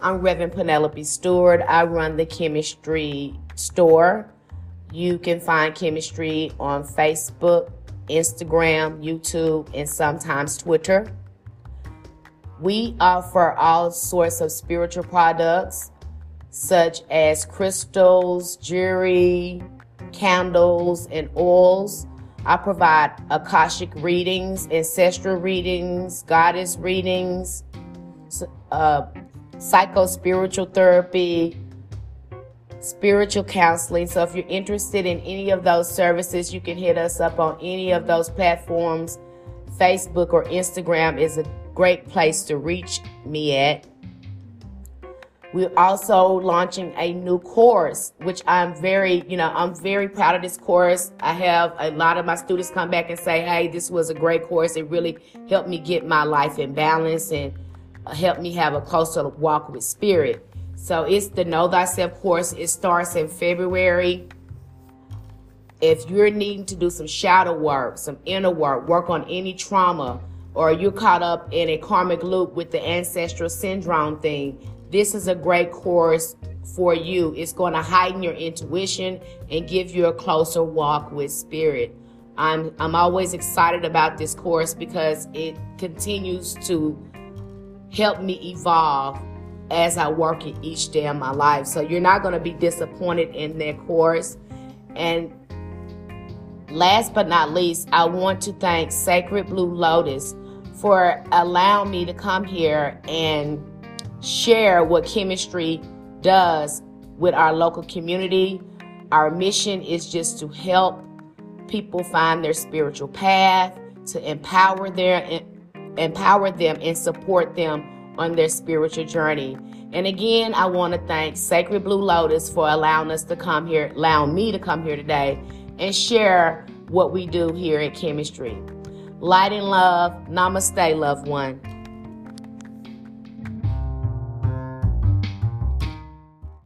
I'm Reverend Penelope Stewart. I run the Kemancestry store. You can find Kemancestry on Facebook, Instagram, YouTube, and sometimes Twitter. We offer all sorts of spiritual products such as crystals, jewelry, candles, and oils. I provide Akashic readings, ancestral readings, goddess readings, uh, psycho spiritual therapy, spiritual counseling. So if you're interested in any of those services, you can hit us up on any of those platforms. Facebook or Instagram is a great place to reach me at. We're also launching a new course, which I'm very, you know, I'm very proud of this course. I have a lot of my students come back and say, hey, this was a great course. It really helped me get my life in balance and helped me have a closer walk with spirit. So it's the Know Thyself course. It starts in February. If you're needing to do some shadow work, some inner work, work on any trauma, or you're caught up in a karmic loop with the ancestral syndrome thing, this is a great course for you. It's going to heighten your intuition and give you a closer walk with spirit. I'm I'm always excited about this course because it continues to help me evolve as I work in each day of my life. So you're not going to be disappointed in that course. And last but not least, I want to thank Sacred Blue Lotus for allowing me to come here and share what Kemancestry does with our local community. Our mission is just to help people find their spiritual path, to empower their empower them and support them on their spiritual journey. And again, I want to thank Sacred Blue Lotus for allowing us to come here, allowing me to come here today and share what we do here at Kemancestry. Light and love. Namaste, loved one.